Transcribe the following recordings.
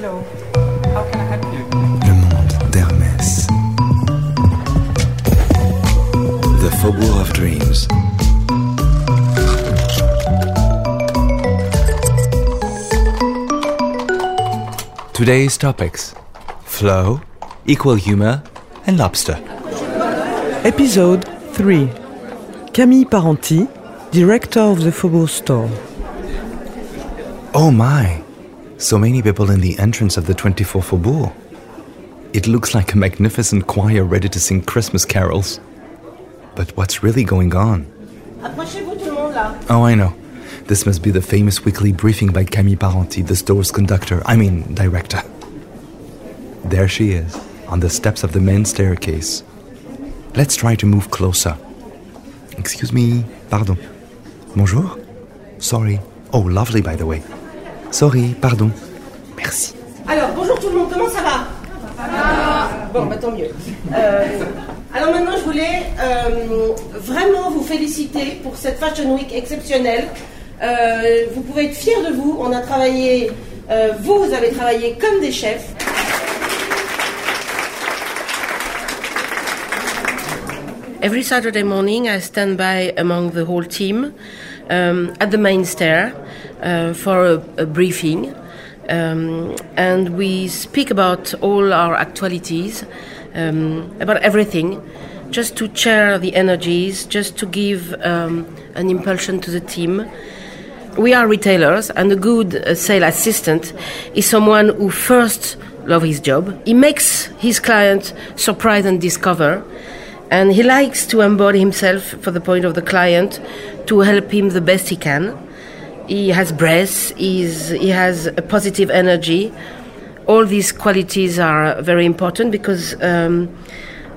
Le monde d'Hermès. The Faubourg of Dreams. Today's topics flow, equal humor, and lobster. Episode 3 Camille Parenty, director of the Faubourg store. Oh my! So many people in the entrance of the 24 Faubourg. It looks like a magnificent choir ready to sing Christmas carols. But what's really going on? Oh, I know. This must be the famous weekly briefing by Camille Parenty, the store's conductor, I mean, director. There she is, on the steps of the main staircase. Let's try to move closer. Excuse me, pardon. Bonjour? Sorry. Oh, lovely, by the way. Sorry, pardon. Merci. Alors, bonjour tout le monde, comment ça va? Bon, bah tant mieux. Euh, alors maintenant, je voulais euh, vraiment vous féliciter pour cette Fashion Week exceptionnelle. Euh, vous pouvez être fiers de vous. On a travaillé, vous, vous avez travaillé comme des chefs. Every Saturday morning, I stand by among the whole team um, at the main stair uh, for a, a briefing. Um, and we speak about all our actualities, um, about everything, just to share the energies, just to give um, an impulsion to the team. We are retailers, and a good uh, sale assistant is someone who first loves his job. He makes his client surprise and discover, and he likes to embody himself for the point of the client to help him the best he can. He has breath, he's, he has a positive energy. All these qualities are very important because um,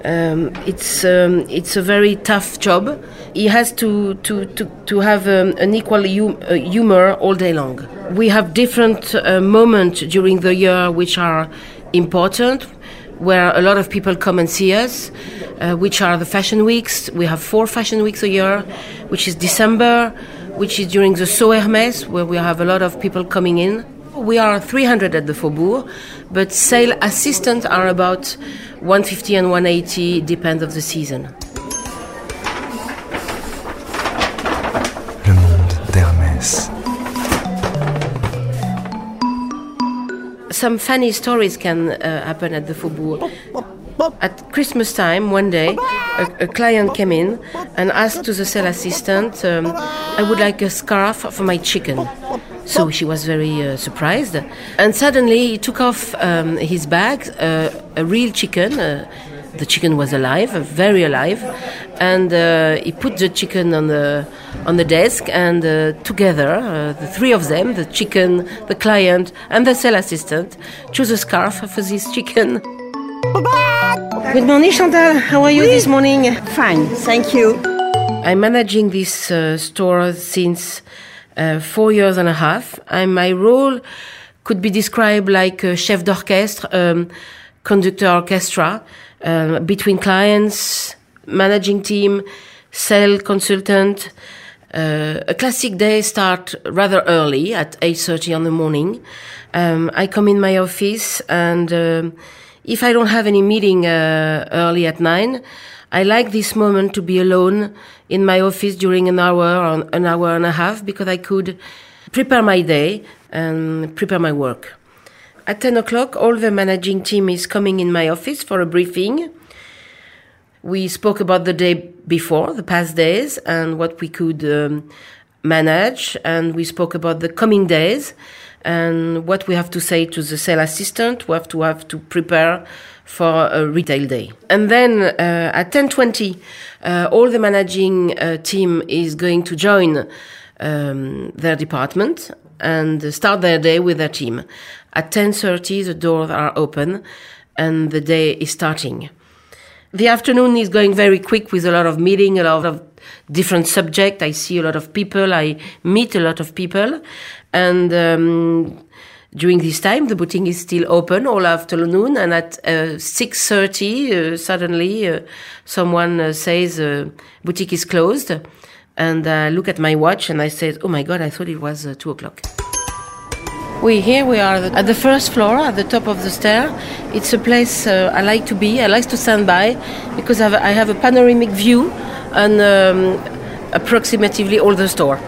um, it's um, it's a very tough job. He has to to to, to have um, an equal hum- uh, humor all day long. We have different uh, moments during the year which are important, where a lot of people come and see us. Uh, which are the fashion weeks? We have four fashion weeks a year, which is December, which is during the Saut Hermès, where we have a lot of people coming in. We are 300 at the Faubourg, but sale assistants are about 150 and 180, depends of the season. Le monde d'Hermès. Some funny stories can uh, happen at the Faubourg. At Christmas time, one day, a, a client came in and asked to the sales assistant, um, I would like a scarf for my chicken. So she was very uh, surprised. And suddenly he took off um, his bag, uh, a real chicken. Uh, the chicken was alive, very alive. And uh, he put the chicken on the, on the desk, and uh, together, uh, the three of them, the chicken, the client, and the sales assistant, chose a scarf for this chicken. Good morning, Chantal. How are you this morning? Fine, thank you. I'm managing this uh, store since uh, four years and a half. And my role could be described like a chef d'orchestre, um, conductor orchestra, uh, between clients, managing team, sales consultant. Uh, a classic day start rather early at 8.30 in the morning. Um, I come in my office and um, if I don't have any meeting uh, early at 9, I like this moment to be alone in my office during an hour or an hour and a half because I could prepare my day and prepare my work. At 10 o'clock, all the managing team is coming in my office for a briefing. We spoke about the day before, the past days, and what we could um, manage, and we spoke about the coming days and what we have to say to the sales assistant. We have to have to prepare for a retail day. And then uh, at 10:20, uh, all the managing uh, team is going to join um, their department and start their day with their team. At 10:30, the doors are open, and the day is starting. The afternoon is going very quick with a lot of meeting, a lot of different subject. I see a lot of people. I meet a lot of people, and um, during this time, the boutique is still open all afternoon. And at uh, six thirty, uh, suddenly uh, someone uh, says uh, boutique is closed, and I look at my watch and I say, "Oh my God! I thought it was uh, two o'clock." We here we are at the first floor, at the top of the stair. It's a place I like to be. I like to stand by because I have, I have a panoramic view on um, approximately all the store.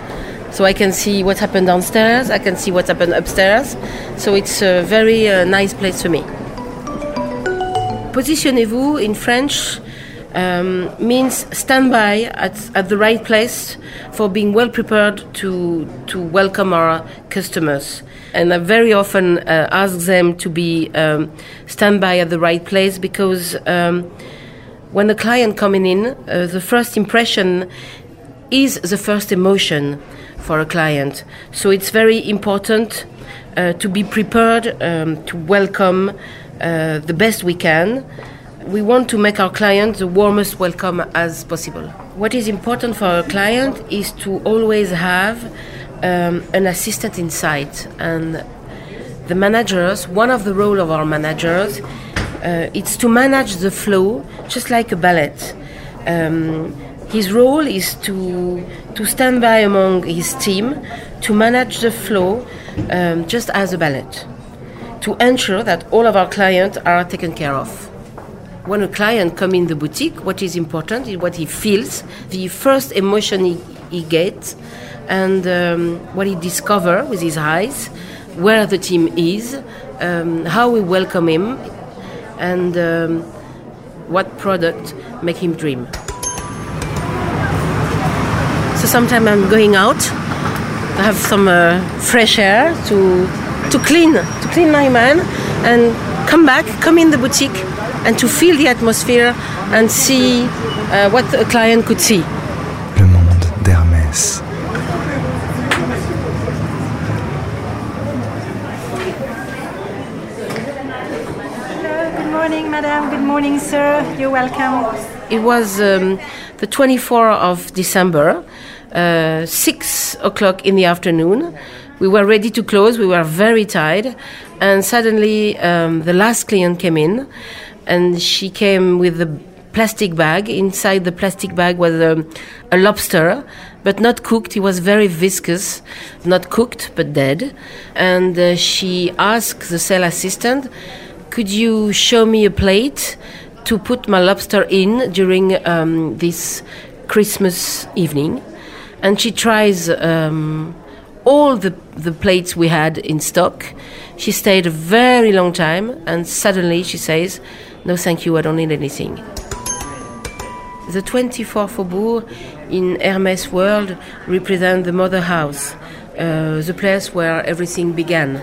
So I can see what happened downstairs. I can see what happened upstairs. So it's a very uh, nice place for me. Positionnez-vous in French um, means stand by at, at the right place for being well prepared to, to welcome our customers. And I very often uh, ask them to be um, stand by at the right place because um, when the client coming in, uh, the first impression is the first emotion for a client. So it's very important uh, to be prepared um, to welcome uh, the best we can we want to make our client the warmest welcome as possible. What is important for our client is to always have um, an assistant inside, and the managers. One of the role of our managers, uh, it's to manage the flow, just like a ballet. Um, his role is to to stand by among his team, to manage the flow, um, just as a ballet, to ensure that all of our clients are taken care of when a client come in the boutique, what is important is what he feels, the first emotion he, he gets, and um, what he discover with his eyes, where the team is, um, how we welcome him, and um, what product make him dream. So sometimes I'm going out to have some uh, fresh air to to clean to clean my mind and come back, come in the boutique and to feel the atmosphere and see uh, what a client could see. Le monde d'Hermès. Good morning, madam. Good morning, sir. You're welcome. It was um, the 24th of December, uh, 6 o'clock in the afternoon. We were ready to close, we were very tired, and suddenly um, the last client came in, and she came with a plastic bag. Inside the plastic bag was a, a lobster, but not cooked. It was very viscous, not cooked, but dead. And uh, she asked the sales assistant, Could you show me a plate to put my lobster in during um, this Christmas evening? And she tries. Um, all the, the plates we had in stock. She stayed a very long time and suddenly she says, No, thank you, I don't need anything. The 24 Faubourg in Hermes world represent the mother house, uh, the place where everything began,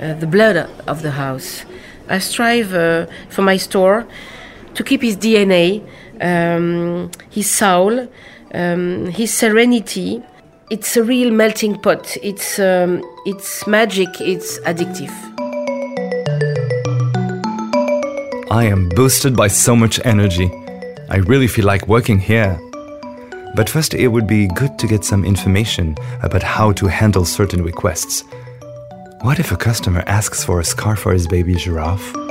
uh, the blood of the house. I strive uh, for my store to keep his DNA, um, his soul, um, his serenity, it's a real melting pot. It's um, it's magic. It's addictive. I am boosted by so much energy. I really feel like working here. But first, it would be good to get some information about how to handle certain requests. What if a customer asks for a scarf for his baby giraffe?